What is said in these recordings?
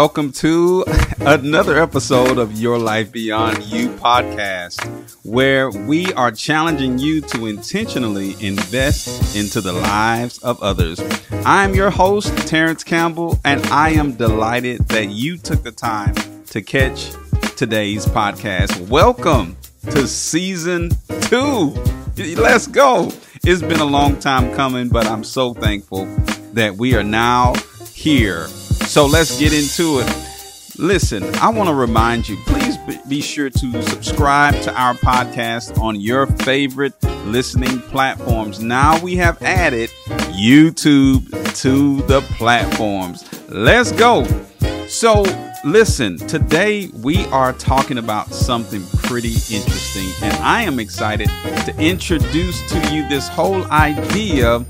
welcome to another episode of Your Life Beyond You podcast, where we are challenging you to intentionally invest into the lives of others. I'm your host, Terrence Campbell, and I am delighted that you took the time to catch today's podcast. Welcome to season two. Let's go. It's been a long time coming, but I'm so thankful that we are now here so let's get into it. Listen, I want to remind you please be sure to subscribe to our podcast on your favorite listening platforms. Now we have added YouTube to the platforms. Let's go. So, listen, today we are talking about something pretty interesting, and I am excited to introduce to you this whole idea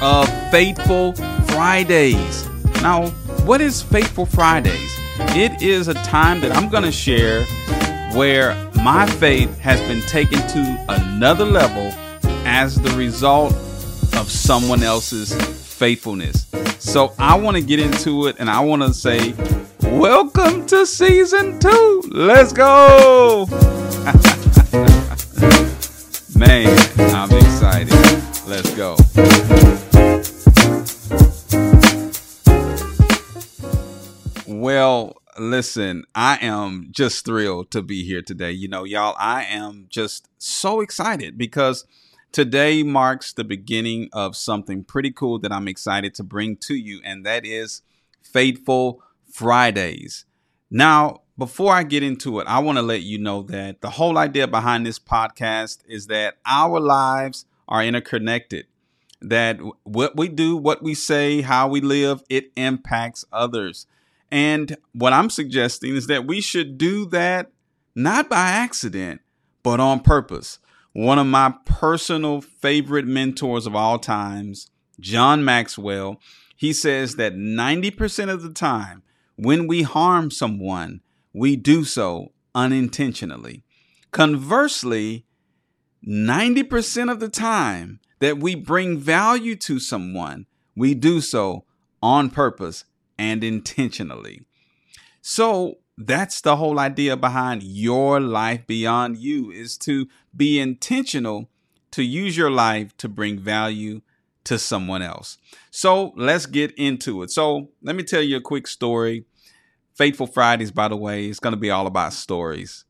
of Faithful Fridays. Now, what is Faithful Fridays? It is a time that I'm going to share where my faith has been taken to another level as the result of someone else's faithfulness. So I want to get into it and I want to say, Welcome to season two. Let's go. Man, I'm excited. Let's go. Listen, I am just thrilled to be here today. You know, y'all, I am just so excited because today marks the beginning of something pretty cool that I'm excited to bring to you, and that is Faithful Fridays. Now, before I get into it, I want to let you know that the whole idea behind this podcast is that our lives are interconnected. That what we do, what we say, how we live, it impacts others. And what I'm suggesting is that we should do that not by accident, but on purpose. One of my personal favorite mentors of all times, John Maxwell, he says that 90% of the time when we harm someone, we do so unintentionally. Conversely, 90% of the time that we bring value to someone, we do so on purpose and intentionally. So that's the whole idea behind your life beyond you is to be intentional to use your life to bring value to someone else. So let's get into it. So let me tell you a quick story. Faithful Fridays, by the way, is going to be all about stories.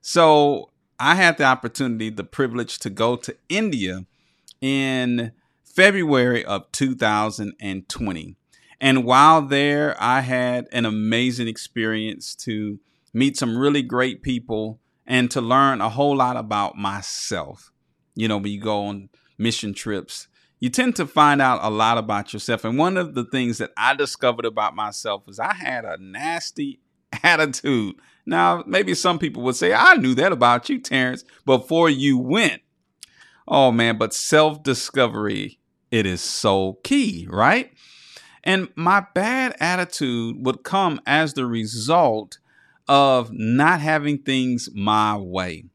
So I had the opportunity, the privilege to go to India in February of 2020. And while there, I had an amazing experience to meet some really great people and to learn a whole lot about myself. You know, when you go on mission trips, you tend to find out a lot about yourself. And one of the things that I discovered about myself is I had a nasty attitude. Now, maybe some people would say, I knew that about you, Terrence, before you went. Oh man, but self discovery, it is so key, right? And my bad attitude would come as the result of not having things my way.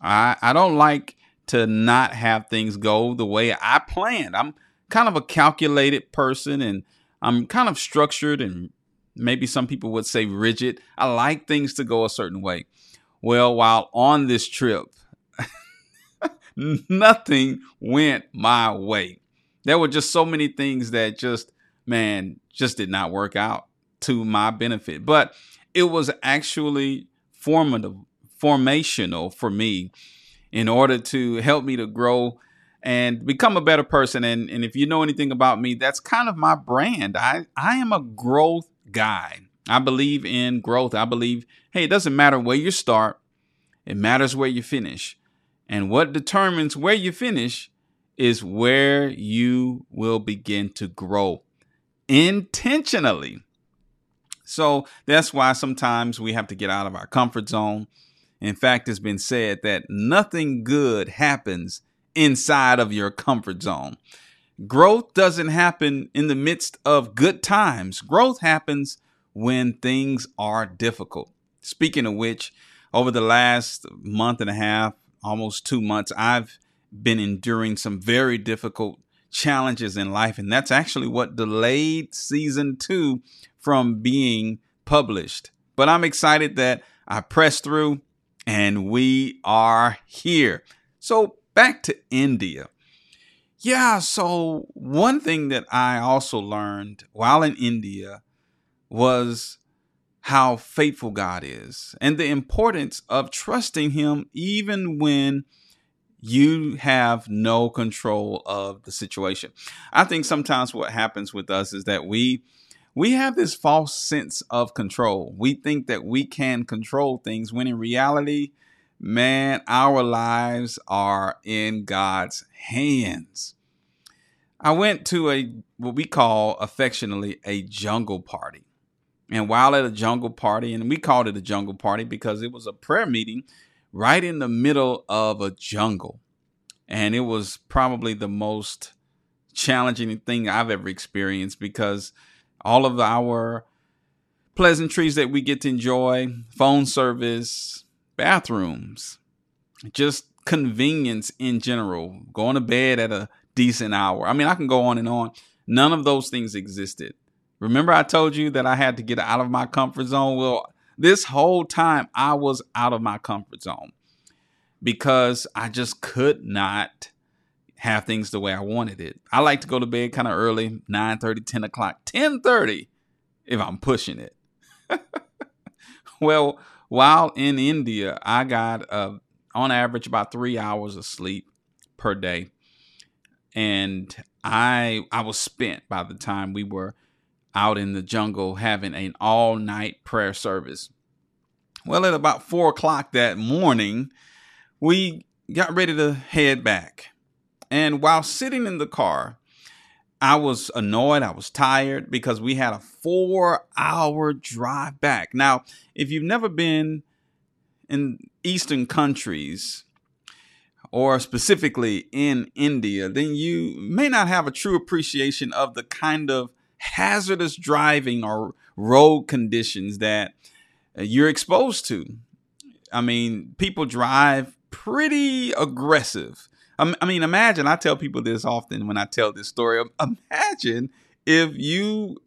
I, I don't like to not have things go the way I planned. I'm kind of a calculated person and I'm kind of structured and maybe some people would say rigid. I like things to go a certain way. Well, while on this trip, nothing went my way. There were just so many things that just man, just did not work out to my benefit. But it was actually formative, formational for me in order to help me to grow and become a better person. And, and if you know anything about me, that's kind of my brand. I, I am a growth guy. I believe in growth. I believe, hey, it doesn't matter where you start, it matters where you finish. And what determines where you finish is where you will begin to grow intentionally. So that's why sometimes we have to get out of our comfort zone. In fact, it's been said that nothing good happens inside of your comfort zone. Growth doesn't happen in the midst of good times. Growth happens when things are difficult. Speaking of which, over the last month and a half, almost two months, I've been enduring some very difficult challenges in life. And that's actually what delayed season two from being published. But I'm excited that I pressed through and we are here. So back to India. Yeah, so one thing that I also learned while in India was how faithful God is and the importance of trusting Him even when you have no control of the situation. I think sometimes what happens with us is that we we have this false sense of control. We think that we can control things when in reality, man, our lives are in God's hands. I went to a what we call affectionately a jungle party. And while at a jungle party, and we called it a jungle party because it was a prayer meeting right in the middle of a jungle. And it was probably the most challenging thing I've ever experienced because all of our pleasantries that we get to enjoy, phone service, bathrooms, just convenience in general, going to bed at a decent hour. I mean, I can go on and on. None of those things existed. Remember, I told you that I had to get out of my comfort zone? Well, this whole time I was out of my comfort zone because I just could not have things the way I wanted it. I like to go to bed kind of early, 9 30, 10 o'clock, 10 30 if I'm pushing it. well, while in India, I got uh, on average about three hours of sleep per day. And I I was spent by the time we were out in the jungle having an all night prayer service. Well, at about four o'clock that morning, we got ready to head back. And while sitting in the car, I was annoyed. I was tired because we had a four hour drive back. Now, if you've never been in Eastern countries, or specifically in India, then you may not have a true appreciation of the kind of hazardous driving or road conditions that uh, you're exposed to. I mean, people drive pretty aggressive. I mean, imagine, I tell people this often when I tell this story. Imagine if you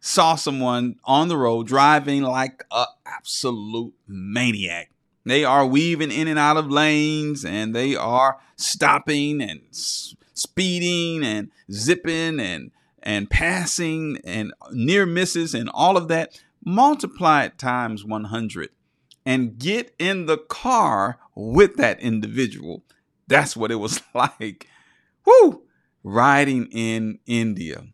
saw someone on the road driving like an absolute maniac. They are weaving in and out of lanes and they are stopping and speeding and zipping and and passing and near misses and all of that. Multiply it times 100 and get in the car with that individual. That's what it was like. Woo! Riding in India.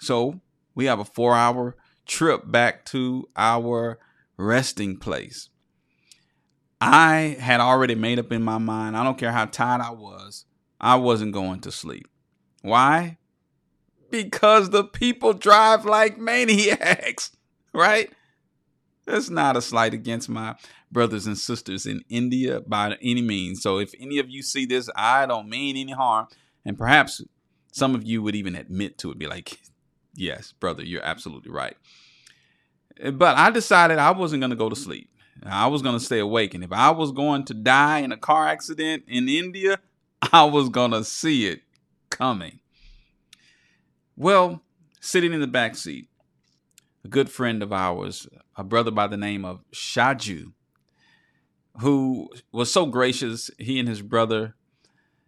So we have a four hour trip back to our resting place. I had already made up in my mind, I don't care how tired I was, I wasn't going to sleep. Why? Because the people drive like maniacs, right? That's not a slight against my brothers and sisters in India by any means. So if any of you see this, I don't mean any harm. And perhaps some of you would even admit to it, be like, yes, brother, you're absolutely right. But I decided I wasn't going to go to sleep. I was going to stay awake. And if I was going to die in a car accident in India, I was going to see it coming. Well, sitting in the back seat, a good friend of ours, a brother by the name of Shaju, who was so gracious. He and his brother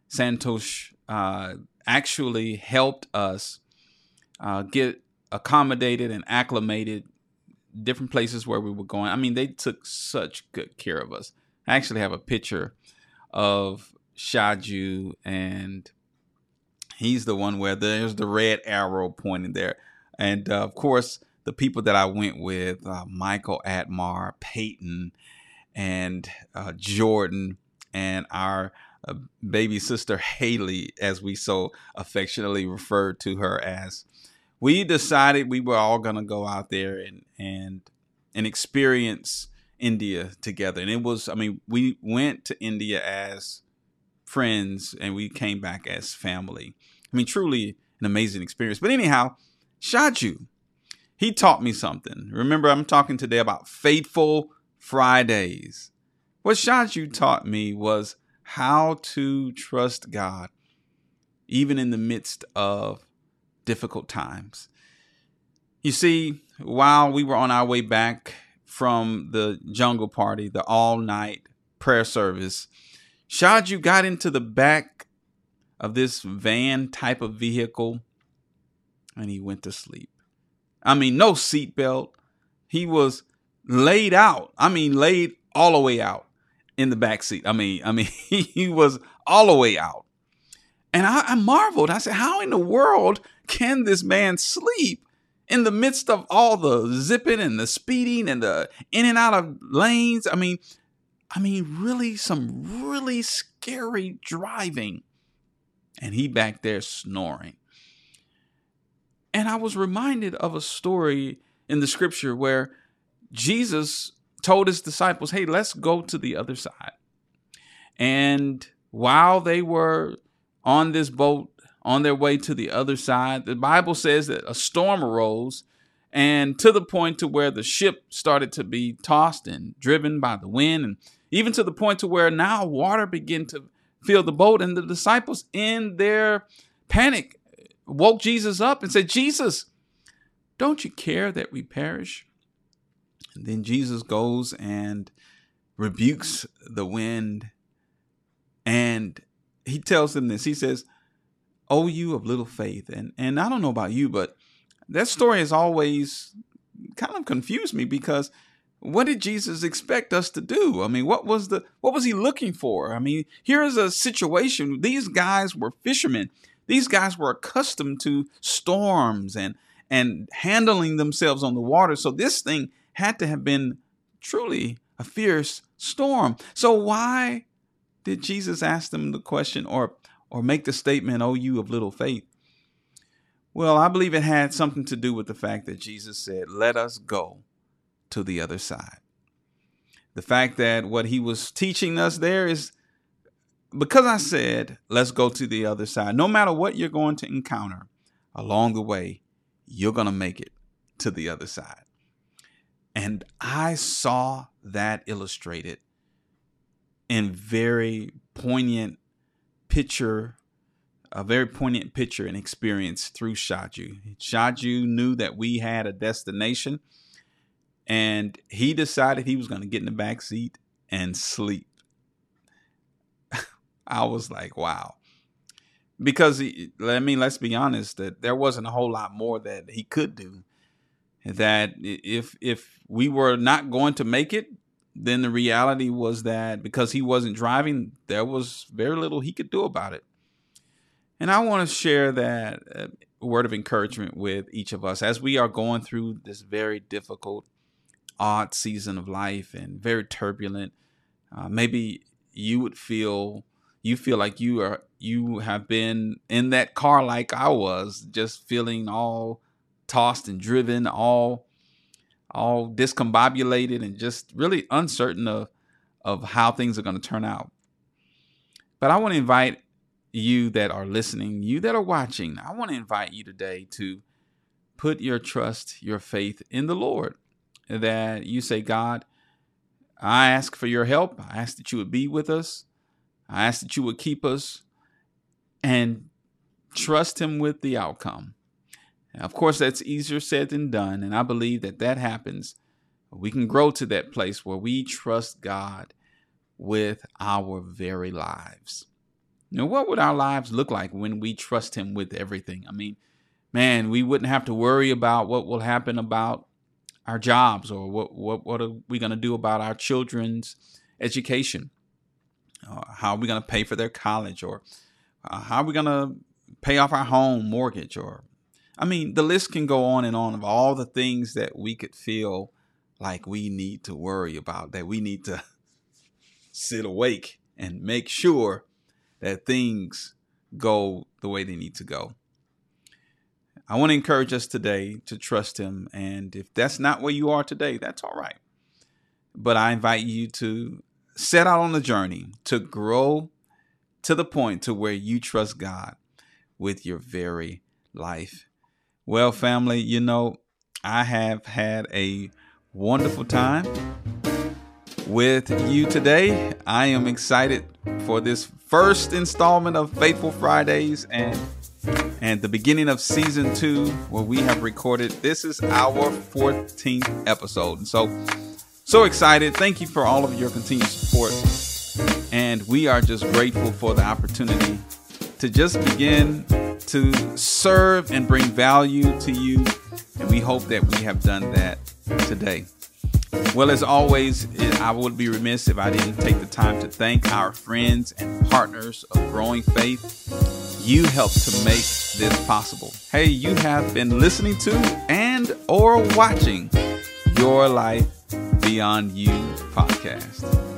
Santosh uh, actually helped us uh, get accommodated and acclimated different places where we were going. I mean, they took such good care of us. I actually have a picture of Shaju, and he's the one where there's the red arrow pointing there. And uh, of course, the people that I went with, uh, Michael Atmar, Peyton, and uh, Jordan, and our uh, baby sister Haley, as we so affectionately referred to her as. We decided we were all going to go out there and and and experience India together. And it was, I mean, we went to India as friends and we came back as family. I mean, truly an amazing experience. But anyhow, Shaju, he taught me something. Remember, I'm talking today about faithful Fridays. What Shaju taught me was how to trust God, even in the midst of difficult times. You see, while we were on our way back from the jungle party, the all night prayer service, Shaju got into the back of this van type of vehicle and he went to sleep. I mean, no seatbelt. He was laid out. I mean, laid all the way out in the back seat. I mean, I mean, he was all the way out. And I, I marveled. I said, how in the world can this man sleep in the midst of all the zipping and the speeding and the in and out of lanes? I mean, I mean, really some really scary driving. And he back there snoring. And I was reminded of a story in the scripture where Jesus told his disciples, Hey, let's go to the other side. And while they were on this boat on their way to the other side, the Bible says that a storm arose and to the point to where the ship started to be tossed and driven by the wind and even to the point to where now water began to fill the boat and the disciples in their panic woke Jesus up and said, Jesus, don't you care that we perish? And then Jesus goes and rebukes the wind and he tells them this. He says, Oh, you of little faith. And and I don't know about you, but that story has always kind of confused me because what did Jesus expect us to do? I mean, what was the what was he looking for? I mean, here is a situation. These guys were fishermen. These guys were accustomed to storms and and handling themselves on the water. So this thing had to have been truly a fierce storm. So why did Jesus ask them the question or or make the statement, "Oh you of little faith"? Well, I believe it had something to do with the fact that Jesus said, "Let us go to the other side." The fact that what he was teaching us there is because I said, let's go to the other side. No matter what you're going to encounter along the way, you're going to make it to the other side. And I saw that illustrated in very poignant picture, a very poignant picture and experience through Shaju. Shaju knew that we had a destination and he decided he was going to get in the back seat and sleep. I was like, wow. Because I mean, let's be honest, that there wasn't a whole lot more that he could do. That if if we were not going to make it, then the reality was that because he wasn't driving, there was very little he could do about it. And I want to share that uh, word of encouragement with each of us as we are going through this very difficult, odd season of life and very turbulent. Uh, maybe you would feel you feel like you are you have been in that car like I was, just feeling all tossed and driven, all all discombobulated and just really uncertain of of how things are going to turn out. But I want to invite you that are listening, you that are watching, I want to invite you today to put your trust, your faith in the Lord. That you say, God, I ask for your help. I ask that you would be with us. I ask that you would keep us and trust Him with the outcome. Of course, that's easier said than done. And I believe that that happens. We can grow to that place where we trust God with our very lives. Now, what would our lives look like when we trust Him with everything? I mean, man, we wouldn't have to worry about what will happen about our jobs or what what what are we going to do about our children's education uh, how are we going to pay for their college or uh, how are we going to pay off our home mortgage or i mean the list can go on and on of all the things that we could feel like we need to worry about that we need to sit awake and make sure that things go the way they need to go i want to encourage us today to trust him and if that's not where you are today that's all right but i invite you to set out on the journey to grow to the point to where you trust God with your very life. Well, family, you know, I have had a wonderful time with you today. I am excited for this first installment of Faithful Fridays and and the beginning of season two, where we have recorded. This is our 14th episode. And so, so excited. Thank you for all of your continued support. And we are just grateful for the opportunity to just begin to serve and bring value to you. And we hope that we have done that today. Well, as always, I would be remiss if I didn't take the time to thank our friends and partners of Growing Faith. You help to make this possible. Hey, you have been listening to and or watching Your Life Beyond You podcast.